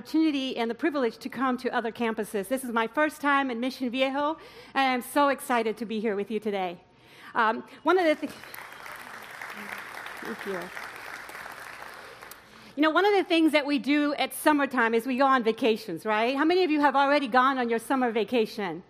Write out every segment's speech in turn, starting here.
opportunity and the privilege to come to other campuses. This is my first time in Mission Viejo, and I'm so excited to be here with you today. Um, one of the things. Thank you. You know, one of the things that we do at summertime is we go on vacations, right? How many of you have already gone on your summer vacation?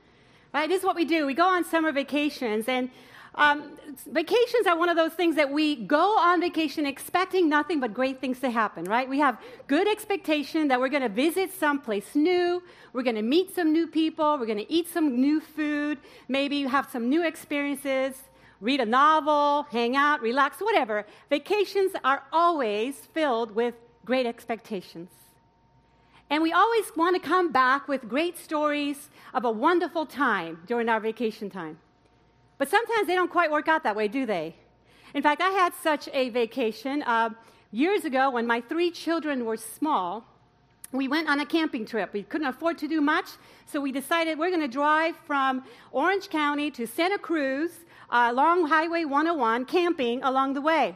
Right? This is what we do. We go on summer vacations, and um, vacations are one of those things that we go on vacation expecting nothing but great things to happen, right? We have good expectation that we're going to visit someplace new, we're going to meet some new people, we're going to eat some new food, maybe have some new experiences, read a novel, hang out, relax, whatever. Vacations are always filled with great expectations. And we always want to come back with great stories of a wonderful time during our vacation time. But sometimes they don't quite work out that way, do they? In fact, I had such a vacation uh, years ago when my three children were small. We went on a camping trip. We couldn't afford to do much, so we decided we're going to drive from Orange County to Santa Cruz uh, along Highway 101, camping along the way.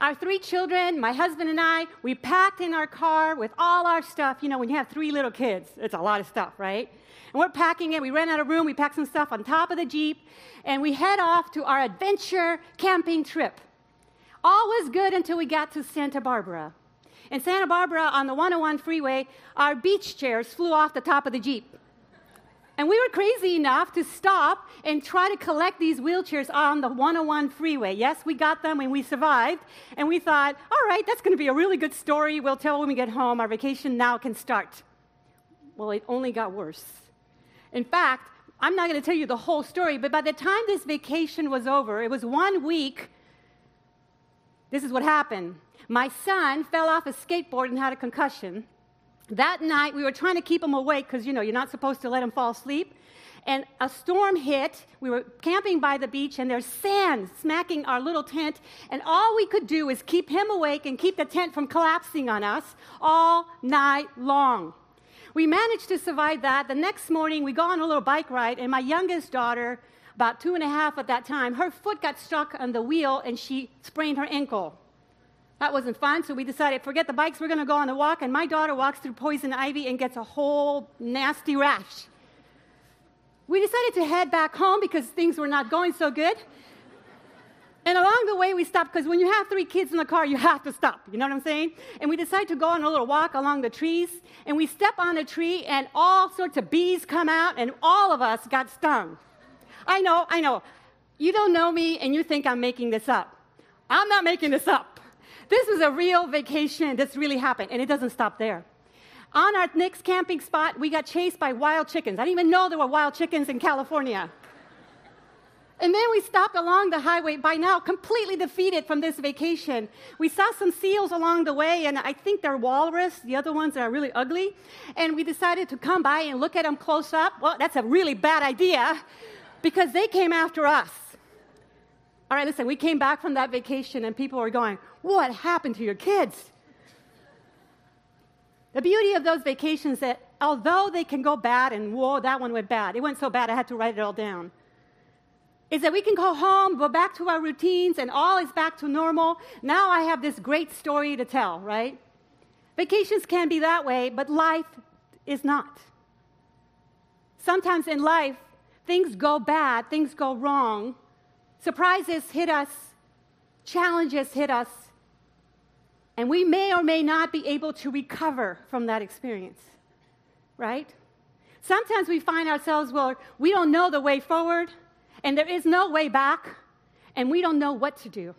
Our three children, my husband and I, we packed in our car with all our stuff. You know, when you have three little kids, it's a lot of stuff, right? And we're packing it. We ran out of room. We packed some stuff on top of the Jeep, and we head off to our adventure camping trip. All was good until we got to Santa Barbara. In Santa Barbara, on the 101 freeway, our beach chairs flew off the top of the Jeep. And we were crazy enough to stop and try to collect these wheelchairs on the 101 freeway. Yes, we got them and we survived. And we thought, all right, that's going to be a really good story. We'll tell when we get home. Our vacation now can start. Well, it only got worse. In fact, I'm not going to tell you the whole story, but by the time this vacation was over, it was one week. This is what happened. My son fell off a skateboard and had a concussion. That night, we were trying to keep him awake because, you know, you're not supposed to let him fall asleep. And a storm hit. We were camping by the beach, and there's sand smacking our little tent. And all we could do is keep him awake and keep the tent from collapsing on us all night long. We managed to survive that. The next morning, we go on a little bike ride, and my youngest daughter, about two and a half at that time, her foot got stuck on the wheel and she sprained her ankle. That wasn't fun, so we decided, forget the bikes, we're to go on a walk. And my daughter walks through poison ivy and gets a whole nasty rash. We decided to head back home because things were not going so good. And along the way, we stopped because when you have three kids in the car, you have to stop. You know what I'm saying? And we decided to go on a little walk along the trees. And we step on a tree, and all sorts of bees come out, and all of us got stung. I know, I know. You don't know me, and you think I'm making this up. I'm not making this up. This was a real vacation. This really happened, and it doesn't stop there. On our next camping spot, we got chased by wild chickens. I didn't even know there were wild chickens in California. And then we stopped along the highway, by now completely defeated from this vacation. We saw some seals along the way, and I think they're walrus, the other ones are really ugly. And we decided to come by and look at them close up. Well, that's a really bad idea because they came after us. All right, listen, we came back from that vacation, and people were going, What happened to your kids? The beauty of those vacations that although they can go bad, and whoa, that one went bad, it went so bad I had to write it all down is that we can go home, go back to our routines, and all is back to normal. Now I have this great story to tell, right? Vacations can be that way, but life is not. Sometimes in life, things go bad, things go wrong, surprises hit us, challenges hit us, and we may or may not be able to recover from that experience, right? Sometimes we find ourselves, well, we don't know the way forward and there is no way back, and we don't know what to do.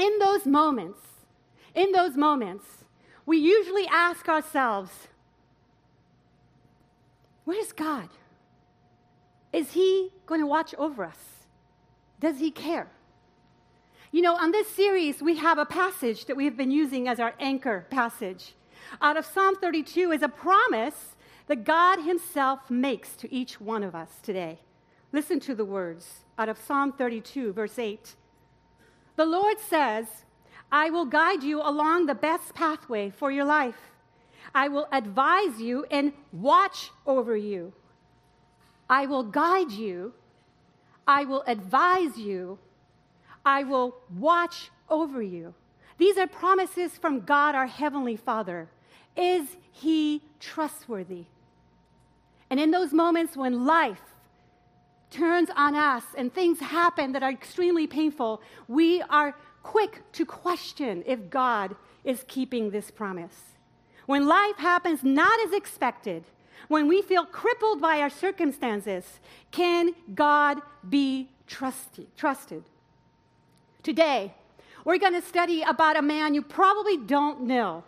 In those moments, in those moments, we usually ask ourselves, Where's God? Is He going to watch over us? Does He care? You know, on this series, we have a passage that we have been using as our anchor passage. Out of Psalm 32 is a promise that God Himself makes to each one of us today. Listen to the words out of Psalm 32, verse 8. The Lord says, I will guide you along the best pathway for your life. I will advise you and watch over you. I will guide you. I will advise you. I will watch over you. These are promises from God, our Heavenly Father. Is he trustworthy? And in those moments when life turns on us and things happen that are extremely painful, we are quick to question if God is keeping this promise. When life happens not as expected, when we feel crippled by our circumstances, can God be trusted? trusted? Today, we're going to study about a man you probably don't know.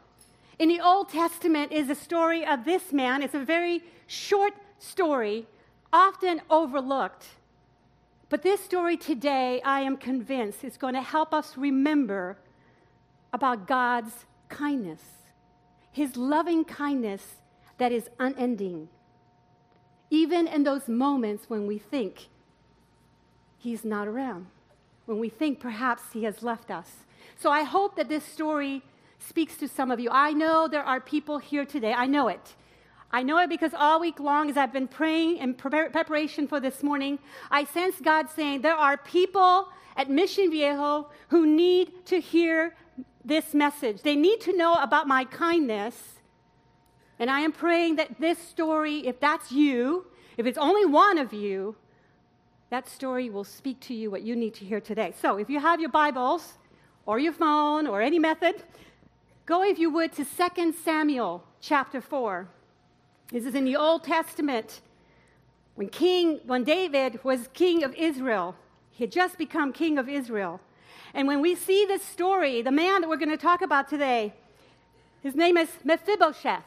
In the Old Testament is a story of this man. It's a very short story, often overlooked. But this story today, I am convinced, is going to help us remember about God's kindness, His loving kindness that is unending. Even in those moments when we think He's not around, when we think perhaps He has left us. So I hope that this story speaks to some of you. I know there are people here today, I know it I know it because all week long, as I've been praying in preparation for this morning, I sense God saying there are people at Mission Viejo who need to hear this message. They need to know about my kindness. And I am praying that this story, if that's you, if it's only one of you, that story will speak to you what you need to hear today. So if you have your Bibles or your phone or any method, go, if you would, to 2 Samuel chapter 4. This is in the Old Testament. When King, when David was king of Israel, he had just become king of Israel. And when we see this story, the man that we're going to talk about today, his name is Mephibosheth.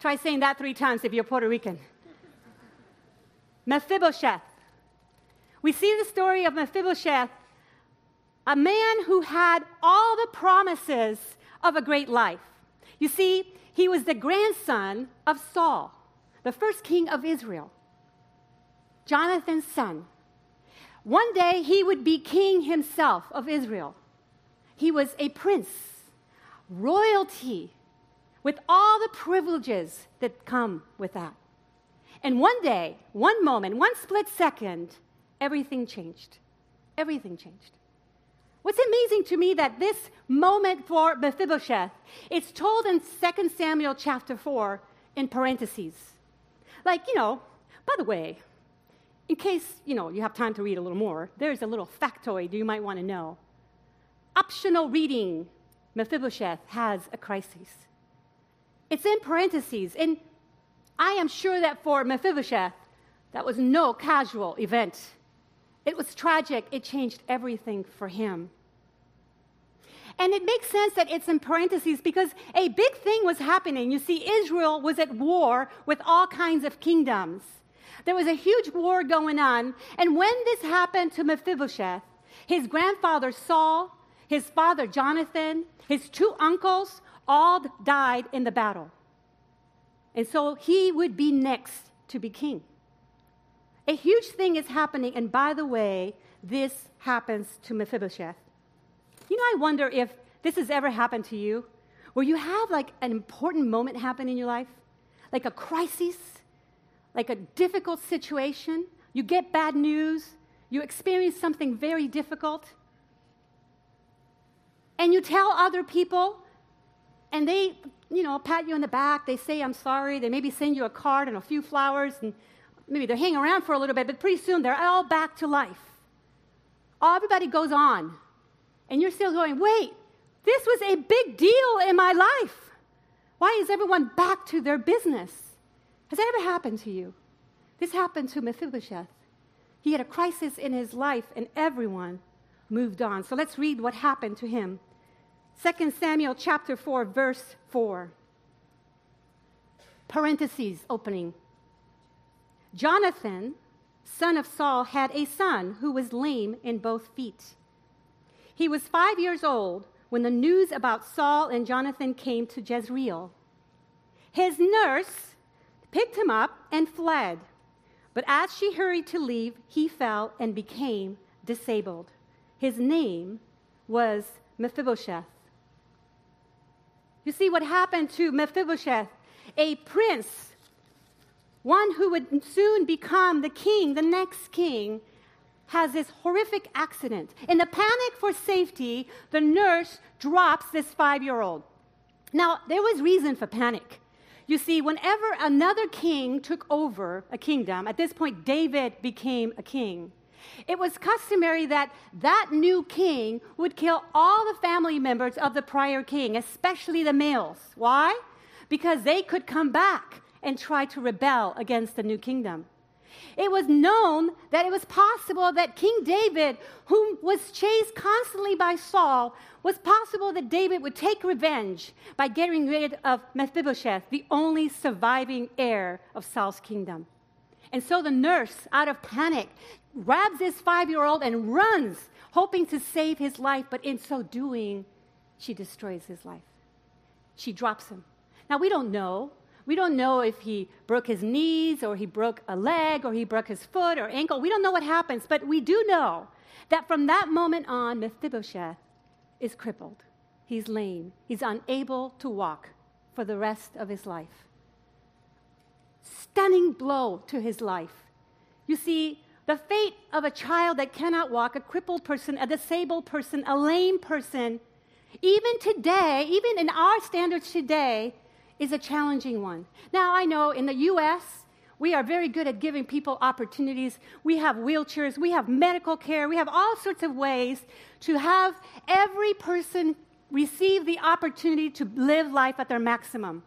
Try saying that three times if you're Puerto Rican. Mephibosheth. We see the story of Mephibosheth, a man who had all the promises of a great life. You see, he was the grandson of Saul, the first king of Israel, Jonathan's son. One day he would be king himself of Israel. He was a prince, royalty, with all the privileges that come with that. And one day, one moment, one split second, everything changed. Everything changed. What's amazing to me that this moment for Mephibosheth, it's told in 2 Samuel chapter 4 in parentheses. Like, you know, by the way, in case, you know, you have time to read a little more, there's a little factoid you might want to know. Optional reading, Mephibosheth has a crisis. It's in parentheses, and I am sure that for Mephibosheth, that was no casual event. It was tragic. It changed everything for him. And it makes sense that it's in parentheses because a big thing was happening. You see, Israel was at war with all kinds of kingdoms. There was a huge war going on. And when this happened to Mephibosheth, his grandfather Saul, his father Jonathan, his two uncles all died in the battle. And so he would be next to be king. A huge thing is happening, and by the way, this happens to Mephibosheth. You know, I wonder if this has ever happened to you, where you have like an important moment happen in your life, like a crisis, like a difficult situation. You get bad news, you experience something very difficult, and you tell other people, and they, you know, pat you on the back, they say, I'm sorry, they maybe send you a card and a few flowers, and maybe they're hanging around for a little bit, but pretty soon they're all back to life. Everybody goes on. And you're still going, wait, this was a big deal in my life. Why is everyone back to their business? Has that ever happened to you? This happened to Mephibosheth. He had a crisis in his life, and everyone moved on. So let's read what happened to him. 2 Samuel chapter 4, verse 4. Parentheses opening. Jonathan, son of Saul, had a son who was lame in both feet. He was five years old when the news about Saul and Jonathan came to Jezreel. His nurse picked him up and fled, but as she hurried to leave, he fell and became disabled. His name was Mephibosheth. You see what happened to Mephibosheth, a prince one who would soon become the king, the next king, has this horrific accident. In the panic for safety, the nurse drops this five year old. Now, there was reason for panic. You see, whenever another king took over a kingdom, at this point, David became a king. It was customary that that new king would kill all the family members of the prior king, especially the males. Why? Because they could come back and try to rebel against the new kingdom. It was known that it was possible that King David, whom was chased constantly by Saul, was possible that David would take revenge by getting rid of Mephibosheth, the only surviving heir of Saul's kingdom. And so the nurse, out of panic, grabs this five year old and runs, hoping to save his life, but in so doing, she destroys his life. She drops him. Now, we don't know we don't know if he broke his knees or he broke a leg or he broke his foot or ankle. We don't know what happens, but we do know that from that moment on, Mephibosheth is crippled. He's lame. He's unable to walk for the rest of his life. Stunning blow to his life. You see, the fate of a child that cannot walk, a crippled person, a disabled person, a lame person, even today, even in our standards today, is a challenging one. Now, I know in the US, we are very good at giving people opportunities. We have wheelchairs, we have medical care, we have all sorts of ways to have every person receive the opportunity to live life at their maximum.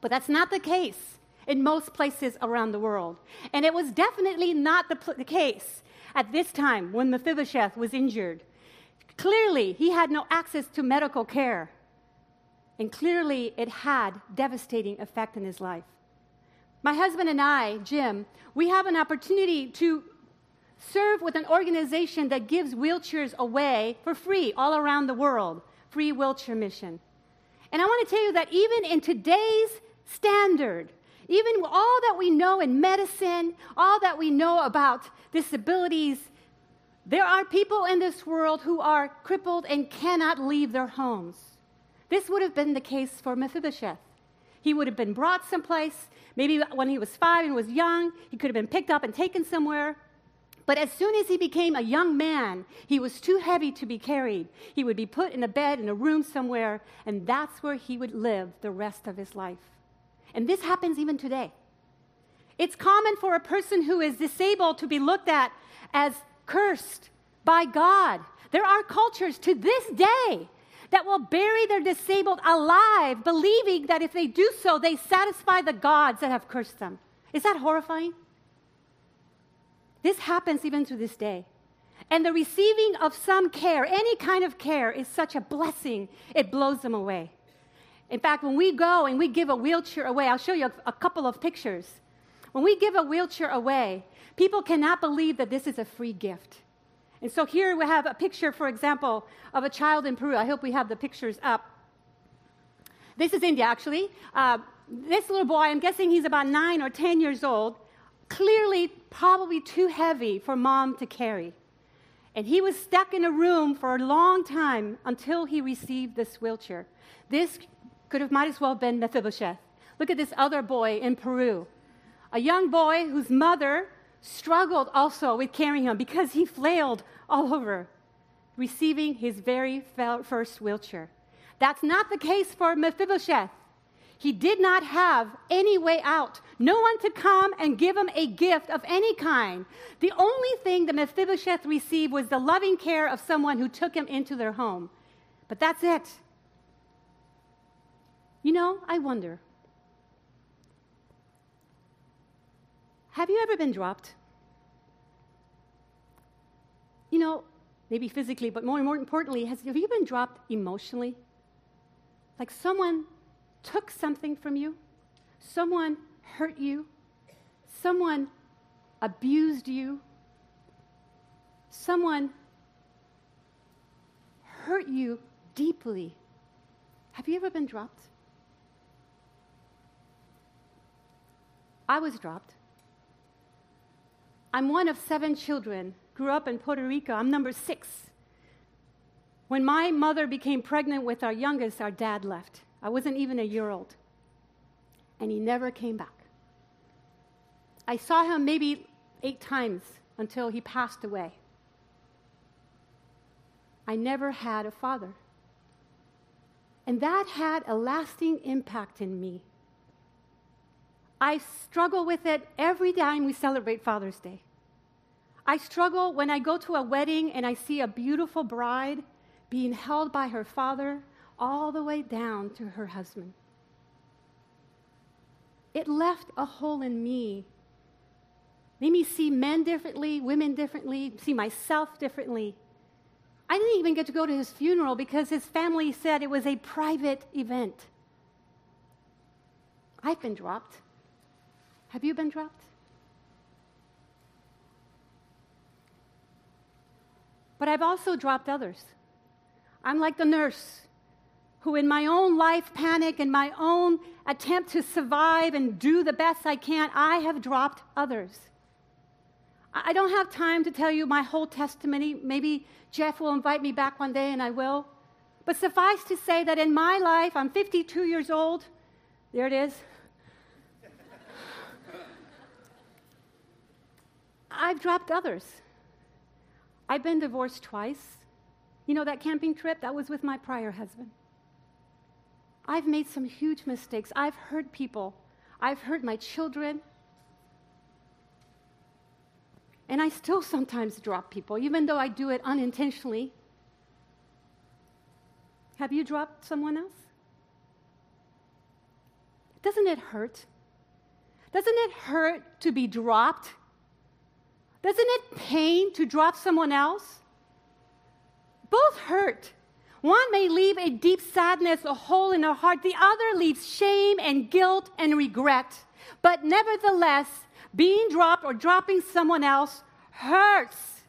But that's not the case in most places around the world. And it was definitely not the, pl- the case at this time when Mephibosheth was injured. Clearly, he had no access to medical care. And clearly, it had devastating effect in his life. My husband and I, Jim, we have an opportunity to serve with an organization that gives wheelchairs away for free all around the world, free wheelchair mission. And I want to tell you that even in today's standard, even all that we know in medicine, all that we know about disabilities, there are people in this world who are crippled and cannot leave their homes. This would have been the case for Mephibosheth. He would have been brought someplace. Maybe when he was five and was young, he could have been picked up and taken somewhere. But as soon as he became a young man, he was too heavy to be carried. He would be put in a bed in a room somewhere, and that's where he would live the rest of his life. And this happens even today. It's common for a person who is disabled to be looked at as cursed by God. There are cultures to this day that will bury their disabled alive, believing that if they do so, they satisfy the gods that have cursed them. Is that horrifying? This happens even to this day. And the receiving of some care, any kind of care, is such a blessing, it blows them away. In fact, when we go and we give a wheelchair away, I'll show you a, a couple of pictures. When we give a wheelchair away, people cannot believe that this is a free gift. And so here we have a picture, for example, of a child in Peru. I hope we have the pictures up. This is India, actually. Uh, this little boy, I'm guessing he's about nine or 10 years old, clearly probably too heavy for mom to carry. And he was stuck in a room for a long time until he received this wheelchair. This could have might as well been Mephibosheth. Look at this other boy in Peru, a young boy whose mother struggled also with carrying him because he flailed all over, receiving his very first wheelchair. That's not the case for Mephibosheth. He did not have any way out, no one to come and give him a gift of any kind. The only thing that Mephibosheth received was the loving care of someone who took him into their home. But that's it. You know, I wonder Have you ever been dropped? You know, maybe physically, but more, and more importantly, has, have you been dropped emotionally? Like someone took something from you, someone hurt you, someone abused you, someone hurt you deeply. Have you ever been dropped? I was dropped. I'm one of seven children, grew up in Puerto Rico. I'm number six. When my mother became pregnant with our youngest, our dad left. I wasn't even a year old. And he never came back. I saw him maybe eight times until he passed away. I never had a father. And that had a lasting impact in me. I struggle with it every time we celebrate Father's Day. I struggle when I go to a wedding and I see a beautiful bride being held by her father all the way down to her husband. It left a hole in me. Made me see men differently, women differently, see myself differently. I didn't even get to go to his funeral because his family said it was a private event. I've been dropped. Have you been dropped? But I've also dropped others. I'm like the nurse who, in my own life panic and my own attempt to survive and do the best I can, I have dropped others. I don't have time to tell you my whole testimony. Maybe Jeff will invite me back one day and I will. But suffice to say that in my life, I'm 52 years old. There it is. I've dropped others. I've been divorced twice. You know that camping trip? That was with my prior husband. I've made some huge mistakes. I've hurt people. I've hurt my children. And I still sometimes drop people, even though I do it unintentionally. Have you dropped someone else? Doesn't it hurt? Doesn't it hurt to be dropped? Doesn't it pain to drop someone else? Both hurt. One may leave a deep sadness, a hole in our heart. The other leaves shame and guilt and regret. But nevertheless, being dropped or dropping someone else hurts.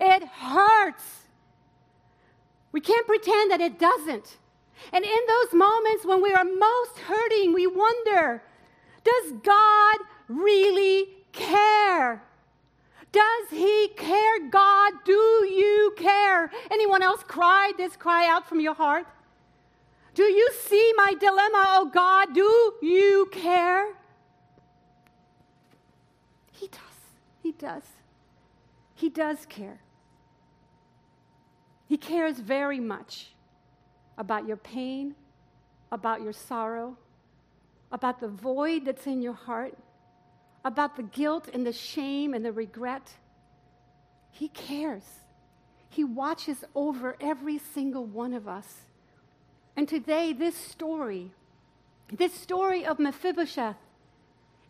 It hurts. We can't pretend that it doesn't. And in those moments when we are most hurting, we wonder does God really care? Does he care? God, do you care? Anyone else cry this cry out from your heart? Do you see my dilemma? Oh God, do you care? He does. He does. He does care. He cares very much about your pain, about your sorrow, about the void that's in your heart about the guilt and the shame and the regret. He cares. He watches over every single one of us. And today, this story, this story of Mephibosheth,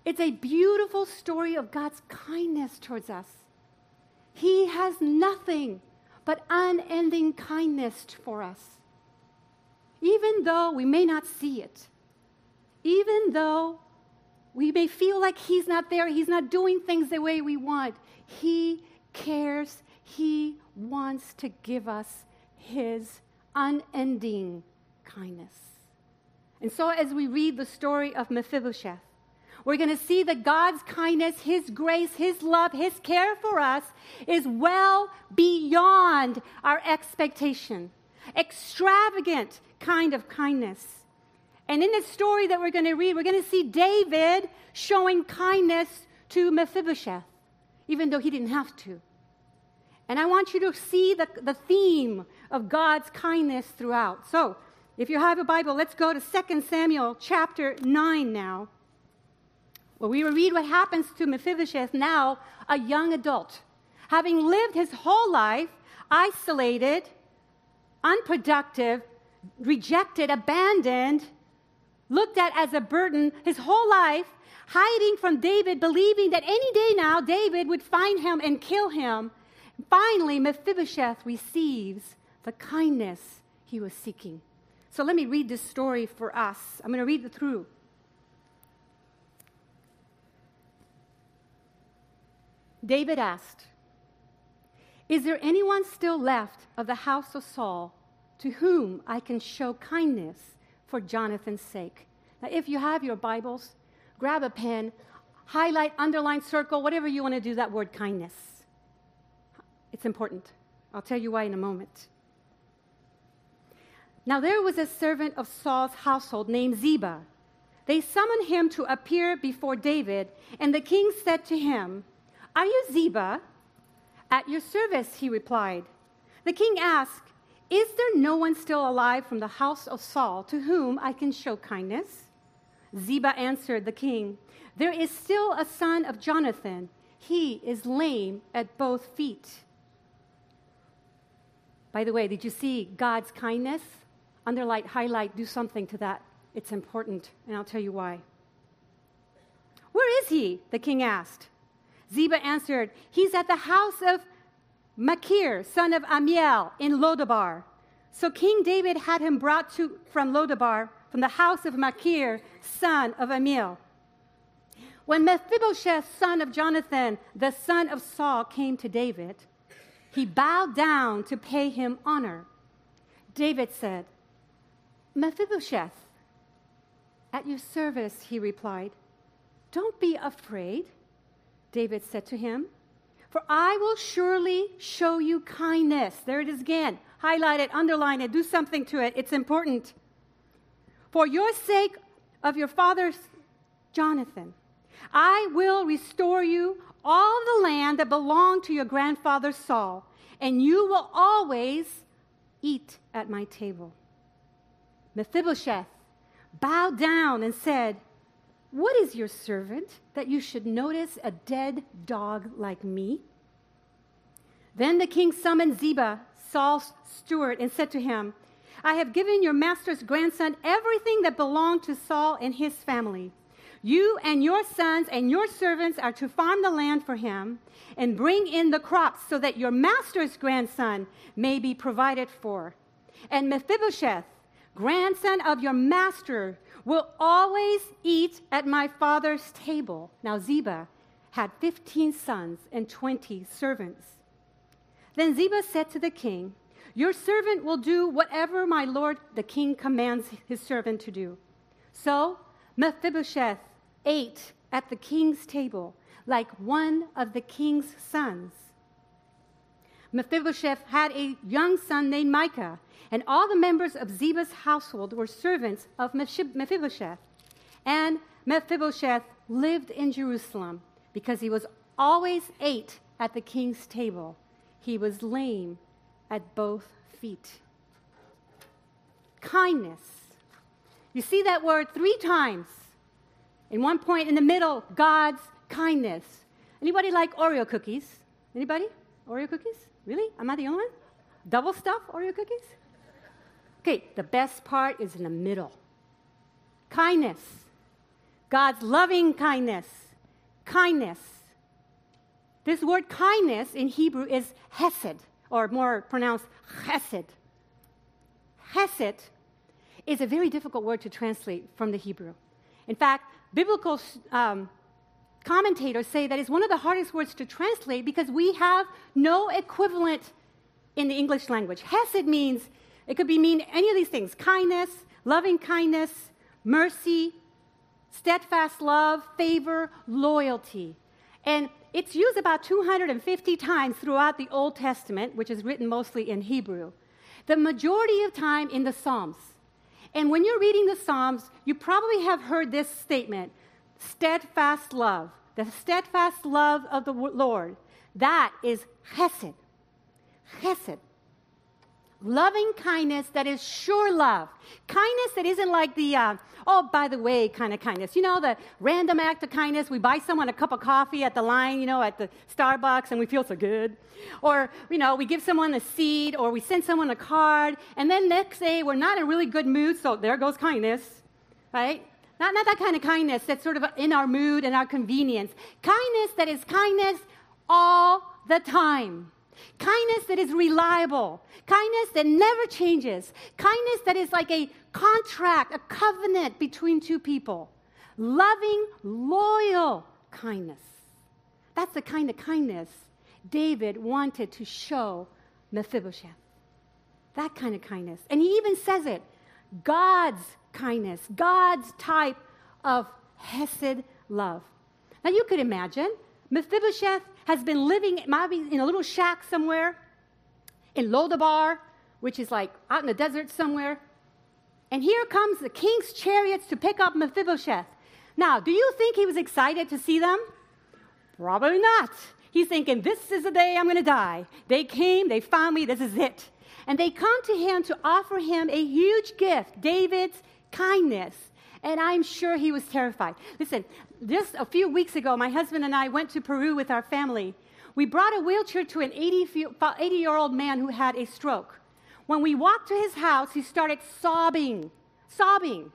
it's a beautiful story of God's kindness towards us. He has nothing but unending kindness for us. Even though we may not see it, even though we may feel like He's not there, He's not doing things the way we want. He cares, He wants to give us His unending kindness. And so, as we read the story of Mephibosheth, we're going to see that God's kindness, His grace, His love, His care for us is well beyond our expectation. Extravagant kind of kindness. And in this story that we're going to read, we're going to see David showing kindness to Mephibosheth, even though he didn't have to. And I want you to see the, the theme of God's kindness throughout. So, if you have a Bible, let's go to 2 Samuel chapter 9 now, where we will read what happens to Mephibosheth, now a young adult, having lived his whole life isolated, unproductive, rejected, abandoned looked at as a burden his whole life, hiding from David, believing that any day now David would find him and kill him. Finally, Mephibosheth receives the kindness he was seeking. So let me read this story for us. I'm going to read it through. David asked, Is there anyone still left of the house of Saul to whom I can show kindness for Jonathan's sake. Now, if you have your Bibles, grab a pen, highlight, underline, circle, whatever you want to do that word kindness. It's important. I'll tell you why in a moment. Now, there was a servant of Saul's household named Ziba. They summoned him to appear before David, and the king said to him, Are you Ziba? At your service, he replied. The king asked, Is there no one still alive from the house of Saul to whom I can show kindness? Ziba answered the king, There is still a son of Jonathan. He is lame at both feet. By the way, did you see God's kindness? Underlight, highlight, do something to that. It's important, and I'll tell you why. Where is he? The king asked. Ziba answered, He's at the house of Machir, son of Amiel, in Lodabar. So King David had him brought to, from Lodabar, from the house of Machir, son of Amiel. When Mephibosheth, son of Jonathan, the son of Saul, came to David, he bowed down to pay him honor. David said, Mephibosheth, at your service, he replied. Don't be afraid, David said to him, for I will surely show you kindness. There it is again. Highlight it, underline it, do something to it. It's important. For your sake of your father's Jonathan, I will restore you all the land that belonged to your grandfather Saul, and you will always eat at my table. Mephibosheth bowed down and said, What is your servant that you should notice a dead dog like me? Then the king summoned Ziba, Saul's steward, and said to him, I have given your master's grandson everything that belonged to Saul and his family. You and your sons and your servants are to farm the land for him and bring in the crops so that your master's grandson may be provided for. And Mephibosheth, grandson of your master, will always eat at my father's table. Now, Ziba had 15 sons and 20 servants. Then Ziba said to the king, Your servant will do whatever my lord the king commands his servant to do. So Mephibosheth ate at the king's table like one of the king's sons. Mephibosheth had a young son named Micah, and all the members of Ziba's household were servants of Mephibosheth. And Mephibosheth lived in Jerusalem because he was always ate at the king's table. He was lame at both feet. Kindness. You see that word three times in one point in the middle, God's kindness. Anybody like Oreo cookies? Anybody? Oreo cookies? Really? Am I the only one? Double stuff Oreo cookies? Okay, the best part is in the middle. Kindness. God's loving kindness. Kindness. This word kindness in Hebrew is hesed, or more pronounced chesed. Hesed is a very difficult word to translate from the Hebrew. In fact, biblical um, commentators say that it's one of the hardest words to translate because we have no equivalent in the English language. Hesed means, it could be mean any of these things kindness, loving kindness, mercy, steadfast love, favor, loyalty. And it's used about 250 times throughout the Old Testament, which is written mostly in Hebrew. The majority of time in the Psalms. And when you're reading the Psalms, you probably have heard this statement steadfast love. The steadfast love of the Lord. That is chesed. Chesed. Loving kindness that is sure love. Kindness that isn't like the, uh, oh, by the way, kind of kindness. You know, the random act of kindness. We buy someone a cup of coffee at the line, you know, at the Starbucks, and we feel so good. Or, you know, we give someone a seed, or we send someone a card, and then next day we're not in a really good mood, so there goes kindness, right? Not, not that kind of kindness that's sort of in our mood and our convenience. Kindness that is kindness all the time. Kindness that is reliable. Kindness that never changes. Kindness that is like a contract, a covenant between two people. Loving, loyal kindness. That's the kind of kindness David wanted to show Mephibosheth. That kind of kindness. And he even says it God's kindness, God's type of Hesed love. Now you could imagine Mephibosheth has been living maybe in a little shack somewhere in Lodabar, which is like out in the desert somewhere. And here comes the king's chariots to pick up Mephibosheth. Now, do you think he was excited to see them? Probably not. He's thinking, this is the day I'm going to die. They came, they found me, this is it. And they come to him to offer him a huge gift David's kindness. And I'm sure he was terrified. Listen, just a few weeks ago, my husband and I went to Peru with our family. We brought a wheelchair to an 80 year old man who had a stroke. When we walked to his house, he started sobbing, sobbing.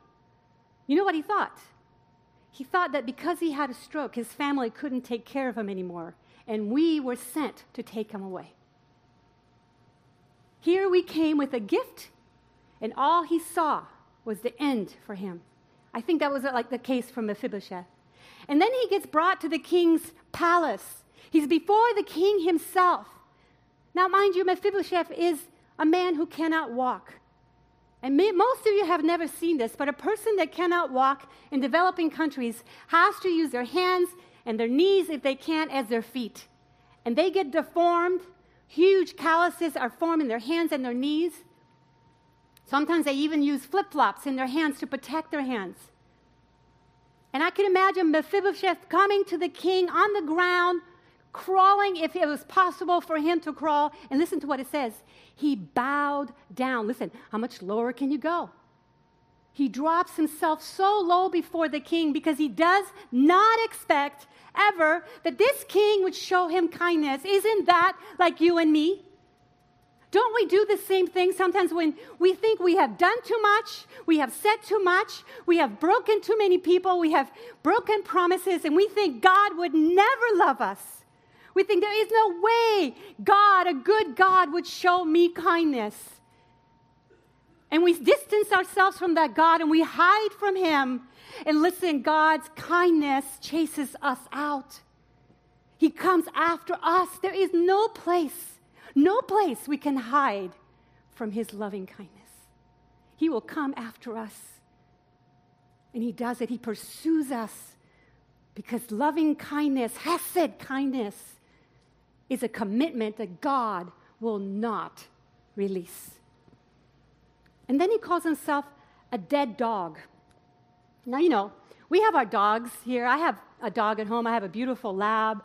You know what he thought? He thought that because he had a stroke, his family couldn't take care of him anymore, and we were sent to take him away. Here we came with a gift, and all he saw was the end for him. I think that was uh, like the case for Mephibosheth. And then he gets brought to the king's palace. He's before the king himself. Now, mind you, Mephibosheth is a man who cannot walk. And most of you have never seen this, but a person that cannot walk in developing countries has to use their hands and their knees, if they can, as their feet. And they get deformed. Huge calluses are formed in their hands and their knees. Sometimes they even use flip flops in their hands to protect their hands. And I can imagine Mephibosheth coming to the king on the ground, crawling if it was possible for him to crawl. And listen to what it says. He bowed down. Listen, how much lower can you go? He drops himself so low before the king because he does not expect ever that this king would show him kindness. Isn't that like you and me? Don't we do the same thing sometimes when we think we have done too much, we have said too much, we have broken too many people, we have broken promises, and we think God would never love us? We think there is no way God, a good God, would show me kindness. And we distance ourselves from that God and we hide from Him. And listen, God's kindness chases us out. He comes after us. There is no place no place we can hide from his loving kindness. He will come after us. And he does it, he pursues us because loving kindness, hesed kindness, is a commitment that God will not release. And then he calls himself a dead dog. Now, you know, we have our dogs here. I have a dog at home. I have a beautiful lab.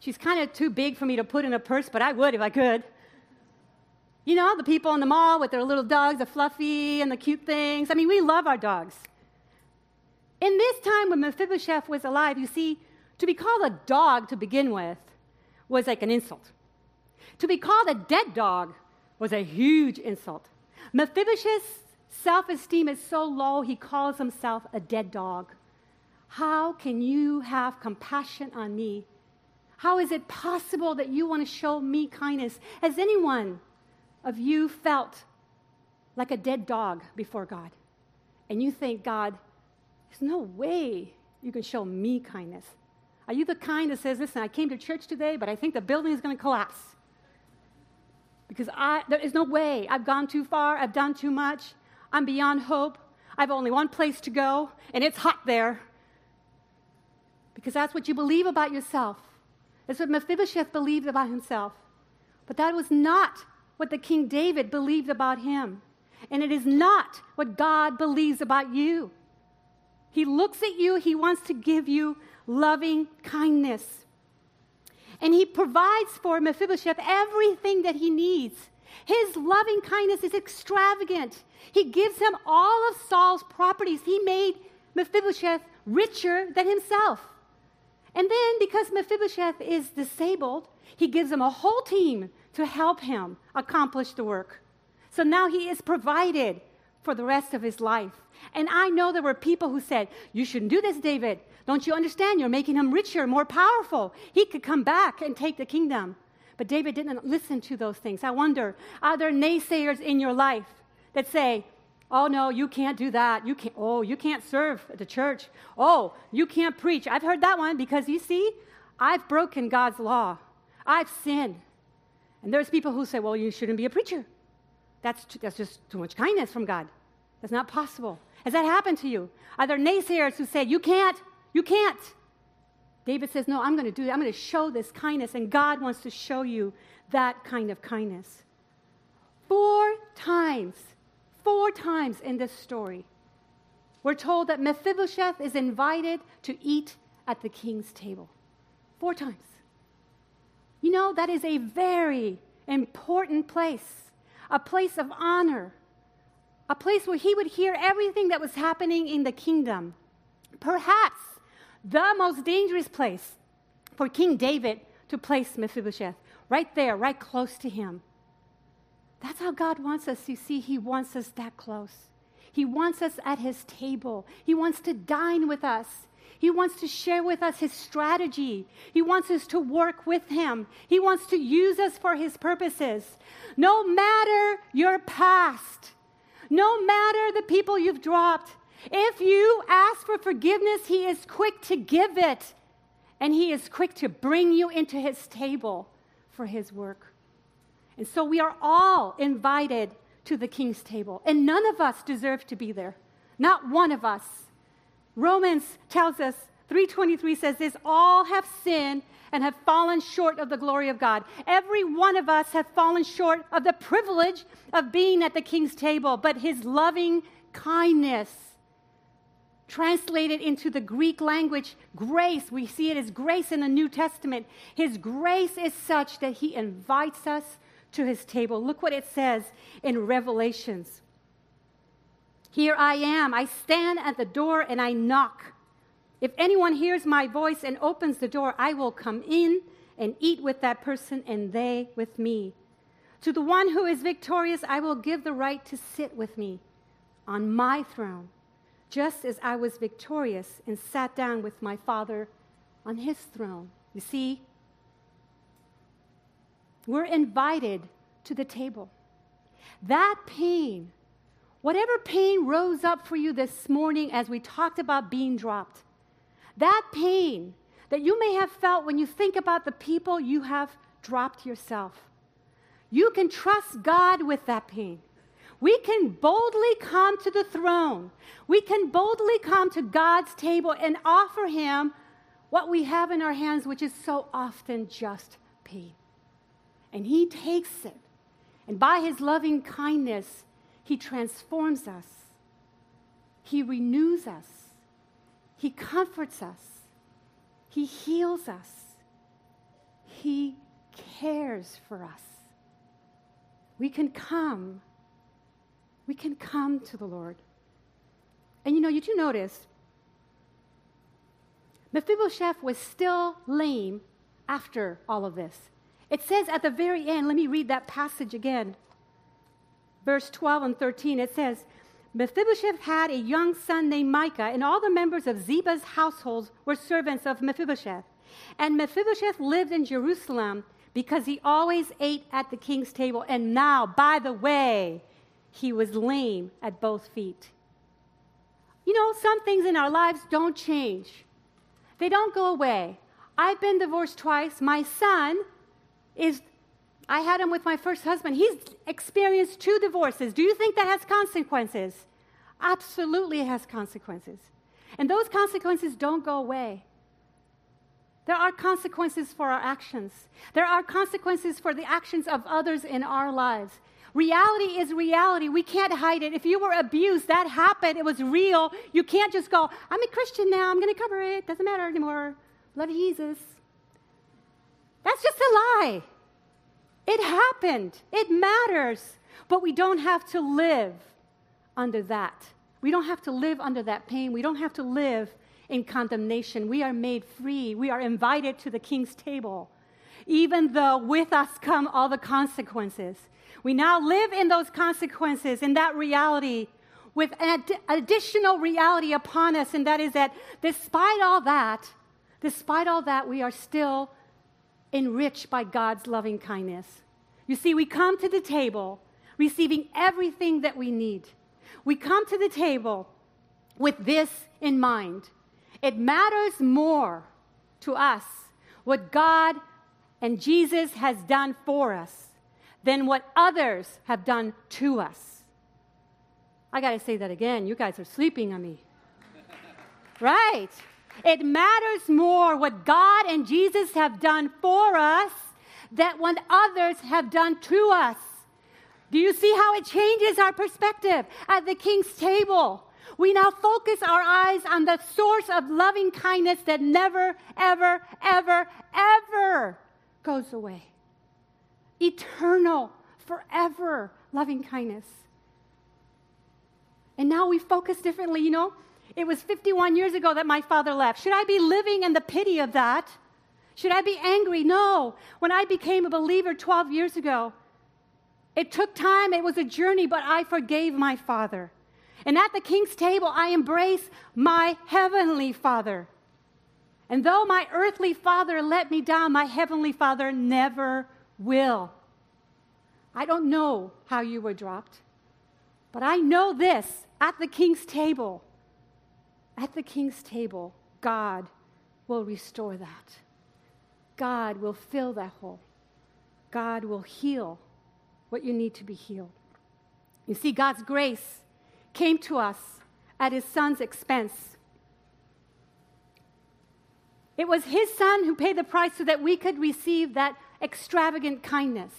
She's kind of too big for me to put in a purse, but I would if I could. You know, the people in the mall with their little dogs, the fluffy and the cute things. I mean, we love our dogs. In this time when Mephibosheth was alive, you see, to be called a dog to begin with was like an insult. To be called a dead dog was a huge insult. Mephibosheth's self esteem is so low, he calls himself a dead dog. How can you have compassion on me? How is it possible that you want to show me kindness? Has anyone of you felt like a dead dog before God, and you think, God, there's no way you can show me kindness. Are you the kind that says, listen, I came to church today, but I think the building is going to collapse? Because I, there is no way. I've gone too far. I've done too much. I'm beyond hope. I've only one place to go, and it's hot there. Because that's what you believe about yourself. That's what Mephibosheth believed about himself. But that was not what the King David believed about him. And it is not what God believes about you. He looks at you, He wants to give you loving kindness. And He provides for Mephibosheth everything that he needs. His loving kindness is extravagant. He gives him all of Saul's properties. He made Mephibosheth richer than himself. And then, because Mephibosheth is disabled, he gives him a whole team to help him accomplish the work. So now he is provided for the rest of his life. And I know there were people who said, You shouldn't do this, David. Don't you understand? You're making him richer, more powerful. He could come back and take the kingdom. But David didn't listen to those things. I wonder, are there naysayers in your life that say, Oh no, you can't do that. You can't oh, you can't serve at the church. Oh, you can't preach. I've heard that one because you see, I've broken God's law. I've sinned. And there's people who say, well, you shouldn't be a preacher. That's, too, that's just too much kindness from God. That's not possible. Has that happened to you? Are there naysayers who say, you can't, you can't? David says, no, I'm going to do it. I'm going to show this kindness. And God wants to show you that kind of kindness. Four times, four times in this story, we're told that Mephibosheth is invited to eat at the king's table. Four times. You know, that is a very important place. a place of honor, a place where he would hear everything that was happening in the kingdom. Perhaps the most dangerous place for King David to place Mephibosheth, right there, right close to him. That's how God wants us. You see, He wants us that close. He wants us at His table. He wants to dine with us. He wants to share with us His strategy. He wants us to work with Him. He wants to use us for His purposes. No matter your past, no matter the people you've dropped, if you ask for forgiveness, He is quick to give it. And He is quick to bring you into His table for His work. And so we are all invited to the king's table, and none of us deserve to be there. Not one of us. Romans tells us 323 says this all have sinned and have fallen short of the glory of God. Every one of us have fallen short of the privilege of being at the king's table, but his loving kindness translated into the Greek language, grace, we see it as grace in the New Testament. His grace is such that he invites us to his table. Look what it says in Revelations. Here I am. I stand at the door and I knock. If anyone hears my voice and opens the door, I will come in and eat with that person and they with me. To the one who is victorious, I will give the right to sit with me on my throne, just as I was victorious and sat down with my Father on his throne. You see, we're invited to the table. That pain, whatever pain rose up for you this morning as we talked about being dropped, that pain that you may have felt when you think about the people you have dropped yourself, you can trust God with that pain. We can boldly come to the throne. We can boldly come to God's table and offer Him what we have in our hands, which is so often just pain. And He takes it. And by His loving kindness, He transforms us. He renews us. He comforts us. He heals us. He cares for us. We can come. We can come to the Lord. And you know, you do notice Mephibosheth was still lame after all of this. It says at the very end, let me read that passage again. Verse 12 and 13, it says, Mephibosheth had a young son named Micah, and all the members of Ziba's household were servants of Mephibosheth. And Mephibosheth lived in Jerusalem because he always ate at the king's table. And now, by the way, he was lame at both feet. You know, some things in our lives don't change, they don't go away. I've been divorced twice. My son is I had him with my first husband. He's experienced two divorces. Do you think that has consequences? Absolutely, it has consequences. And those consequences don't go away. There are consequences for our actions, there are consequences for the actions of others in our lives. Reality is reality. We can't hide it. If you were abused, that happened. It was real. You can't just go, I'm a Christian now. I'm going to cover it. Doesn't matter anymore. Love Jesus. That's just a lie. It happened. It matters. But we don't have to live under that. We don't have to live under that pain. We don't have to live in condemnation. We are made free. We are invited to the king's table, even though with us come all the consequences. We now live in those consequences, in that reality, with an ad- additional reality upon us, and that is that despite all that, despite all that, we are still enriched by God's loving kindness. You see, we come to the table receiving everything that we need. We come to the table with this in mind. It matters more to us what God and Jesus has done for us than what others have done to us. I got to say that again. You guys are sleeping on me. right. It matters more what God and Jesus have done for us than what others have done to us. Do you see how it changes our perspective at the king's table? We now focus our eyes on the source of loving kindness that never, ever, ever, ever goes away. Eternal, forever loving kindness. And now we focus differently, you know? It was 51 years ago that my father left. Should I be living in the pity of that? Should I be angry? No. When I became a believer 12 years ago, it took time, it was a journey, but I forgave my father. And at the king's table, I embrace my heavenly father. And though my earthly father let me down, my heavenly father never will. I don't know how you were dropped, but I know this at the king's table, at the king's table, God will restore that. God will fill that hole. God will heal what you need to be healed. You see, God's grace came to us at his son's expense. It was his son who paid the price so that we could receive that extravagant kindness.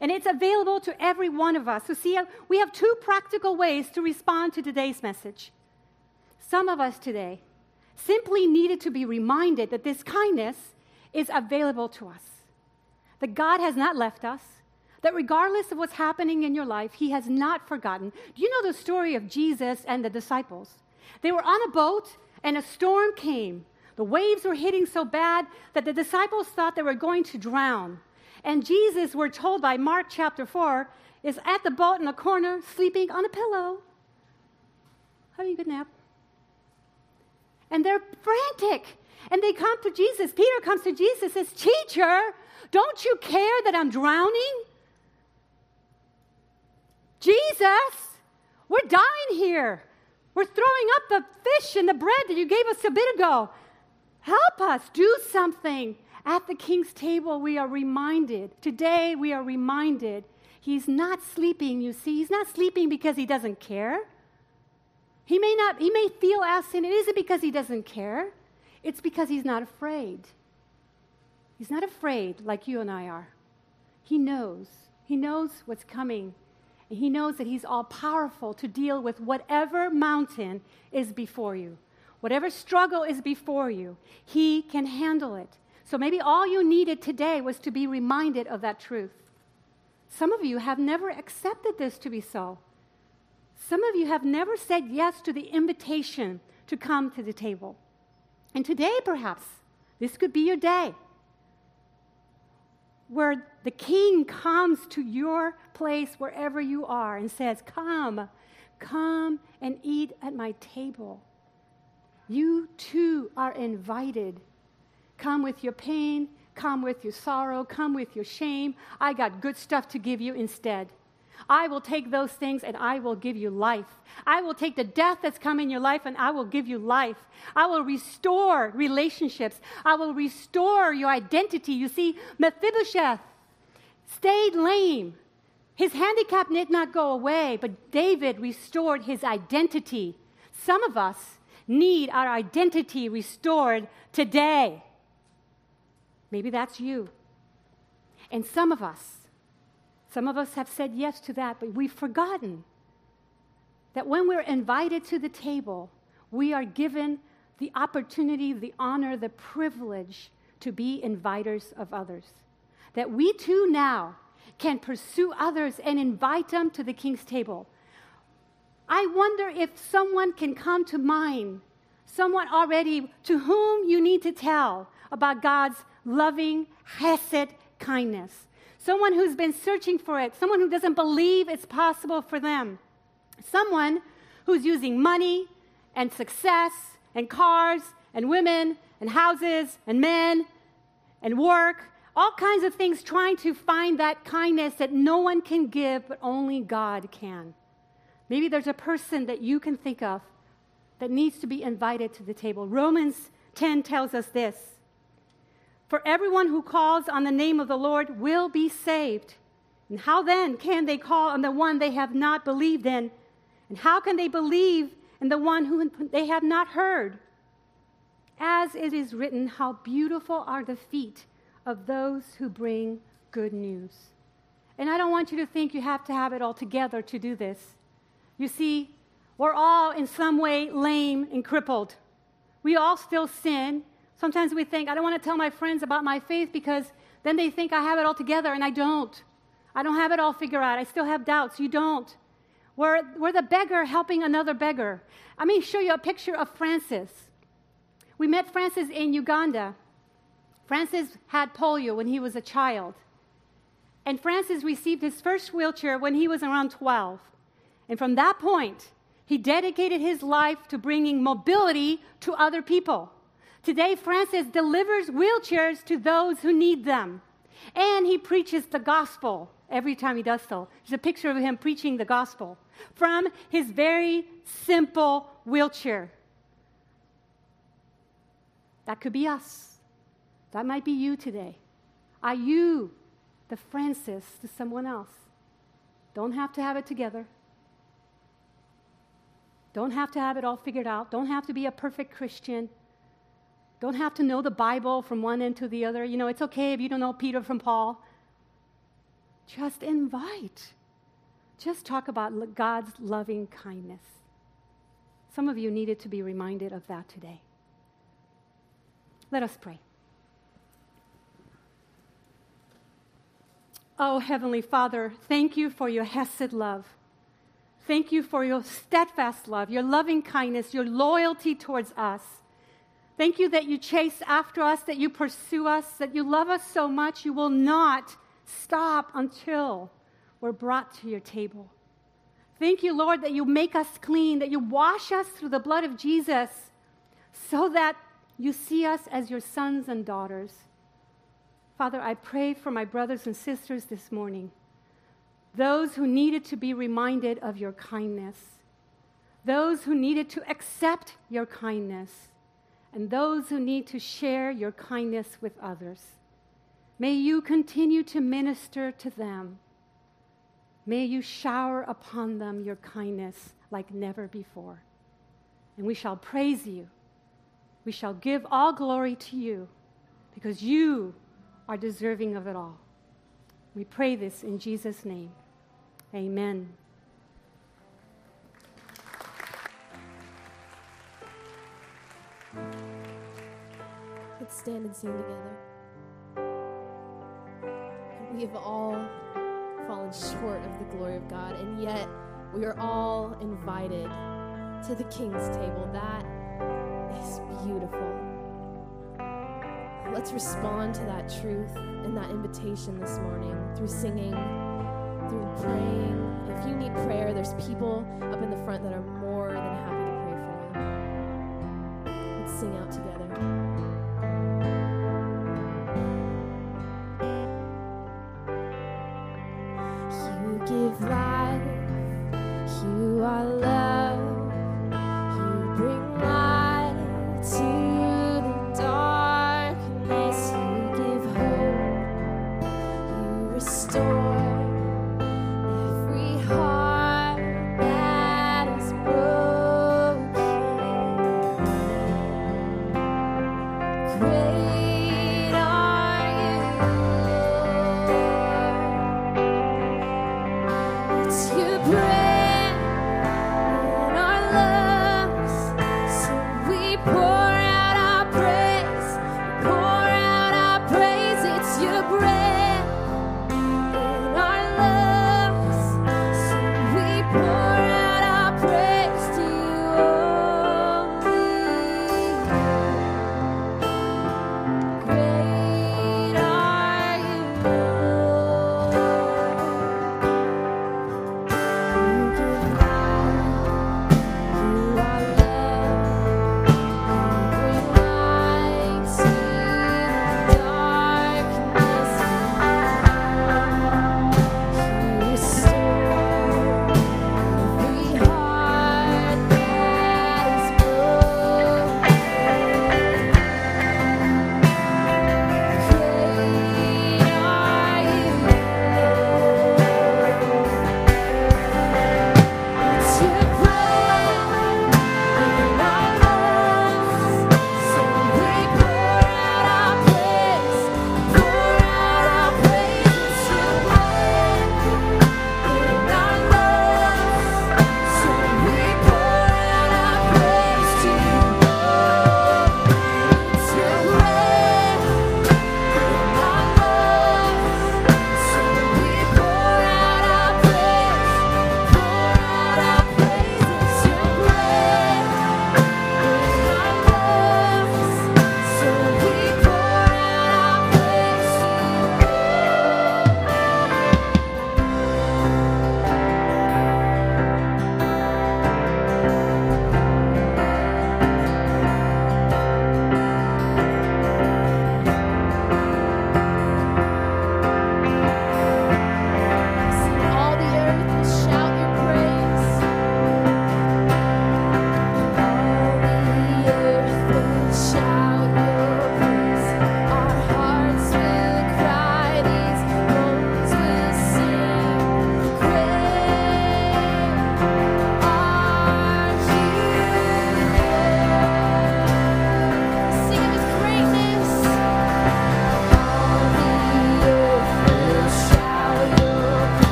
And it's available to every one of us. So, see, we have two practical ways to respond to today's message. Some of us today simply needed to be reminded that this kindness is available to us, that God has not left us, that regardless of what's happening in your life, He has not forgotten. Do you know the story of Jesus and the disciples? They were on a boat and a storm came. The waves were hitting so bad that the disciples thought they were going to drown. And Jesus, we're told by Mark chapter 4, is at the boat in a corner sleeping on a pillow. Having a good nap. And they're frantic. And they come to Jesus. Peter comes to Jesus says, Teacher, don't you care that I'm drowning? Jesus, we're dying here. We're throwing up the fish and the bread that you gave us a bit ago. Help us, do something. At the king's table, we are reminded, today we are reminded, he's not sleeping, you see. He's not sleeping because he doesn't care. He may not, he may feel as sin. It isn't because he doesn't care. It's because he's not afraid. He's not afraid like you and I are. He knows. He knows what's coming. And he knows that he's all powerful to deal with whatever mountain is before you. Whatever struggle is before you, he can handle it. So maybe all you needed today was to be reminded of that truth. Some of you have never accepted this to be so. Some of you have never said yes to the invitation to come to the table. And today, perhaps, this could be your day where the king comes to your place wherever you are and says, Come, come and eat at my table. You too are invited. Come with your pain, come with your sorrow, come with your shame. I got good stuff to give you instead. I will take those things and I will give you life. I will take the death that's come in your life and I will give you life. I will restore relationships. I will restore your identity. You see, Mephibosheth stayed lame. His handicap did not go away, but David restored his identity. Some of us need our identity restored today. Maybe that's you. And some of us, some of us have said yes to that, but we've forgotten that when we're invited to the table, we are given the opportunity, the honor, the privilege to be inviters of others. That we too now can pursue others and invite them to the king's table. I wonder if someone can come to mind, someone already to whom you need to tell about God's loving, hesed kindness someone who's been searching for it, someone who doesn't believe it's possible for them, someone who's using money and success and cars and women and houses and men and work, all kinds of things trying to find that kindness that no one can give but only God can. Maybe there's a person that you can think of that needs to be invited to the table. Romans 10 tells us this for everyone who calls on the name of the Lord will be saved. And how then can they call on the one they have not believed in? And how can they believe in the one who they have not heard? As it is written, how beautiful are the feet of those who bring good news. And I don't want you to think you have to have it all together to do this. You see, we're all in some way lame and crippled. We all still sin Sometimes we think, I don't want to tell my friends about my faith because then they think I have it all together, and I don't. I don't have it all figured out. I still have doubts. You don't. We're, we're the beggar helping another beggar. Let me show you a picture of Francis. We met Francis in Uganda. Francis had polio when he was a child. And Francis received his first wheelchair when he was around 12. And from that point, he dedicated his life to bringing mobility to other people. Today, Francis delivers wheelchairs to those who need them. And he preaches the gospel every time he does so. There's a picture of him preaching the gospel from his very simple wheelchair. That could be us. That might be you today. Are you the Francis to someone else? Don't have to have it together. Don't have to have it all figured out. Don't have to be a perfect Christian. Don't have to know the Bible from one end to the other. You know, it's okay if you don't know Peter from Paul. Just invite. Just talk about God's loving kindness. Some of you needed to be reminded of that today. Let us pray. Oh, Heavenly Father, thank you for your Hesed love. Thank you for your steadfast love, your loving kindness, your loyalty towards us. Thank you that you chase after us, that you pursue us, that you love us so much you will not stop until we're brought to your table. Thank you, Lord, that you make us clean, that you wash us through the blood of Jesus so that you see us as your sons and daughters. Father, I pray for my brothers and sisters this morning, those who needed to be reminded of your kindness, those who needed to accept your kindness, and those who need to share your kindness with others. May you continue to minister to them. May you shower upon them your kindness like never before. And we shall praise you. We shall give all glory to you because you are deserving of it all. We pray this in Jesus' name. Amen. Let's stand and sing together. We have all fallen short of the glory of God, and yet we are all invited to the King's table. That is beautiful. Let's respond to that truth and that invitation this morning through singing, through praying. If you need prayer, there's people up in the front that are more than happy to pray for you. Let's sing out together.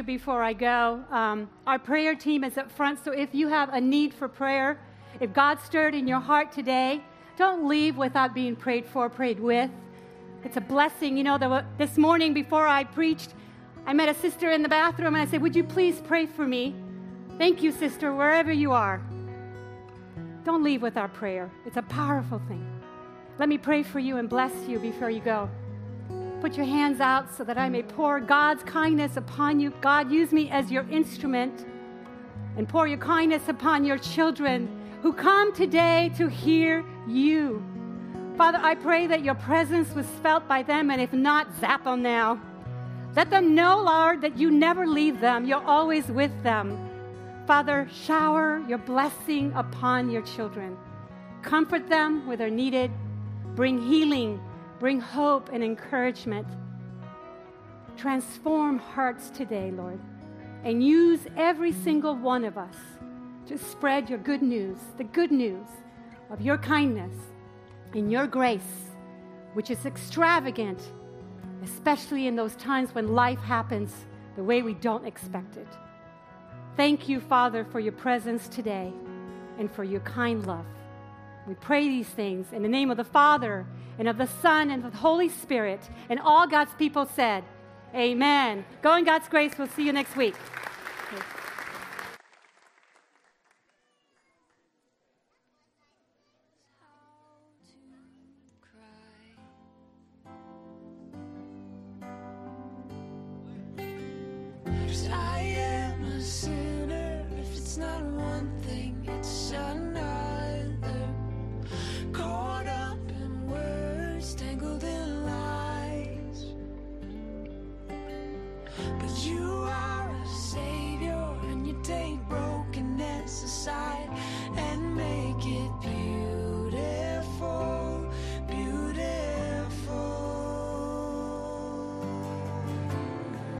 You before I go. Um, our prayer team is up front, so if you have a need for prayer, if God stirred in your heart today, don't leave without being prayed for, prayed with. It's a blessing. You know, the, this morning before I preached, I met a sister in the bathroom and I said, Would you please pray for me? Thank you, sister, wherever you are. Don't leave without prayer. It's a powerful thing. Let me pray for you and bless you before you go. Put your hands out so that I may pour God's kindness upon you. God, use me as your instrument and pour your kindness upon your children who come today to hear you. Father, I pray that your presence was felt by them, and if not, zap them now. Let them know, Lord, that you never leave them, you're always with them. Father, shower your blessing upon your children. Comfort them where they're needed. Bring healing, bring hope and encouragement. Transform hearts today, Lord, and use every single one of us to spread your good news, the good news of your kindness and your grace, which is extravagant, especially in those times when life happens the way we don't expect it. Thank you, Father, for your presence today and for your kind love. We pray these things in the name of the Father and of the Son and of the Holy Spirit. And all God's people said, Amen. Go in God's grace. We'll see you next week.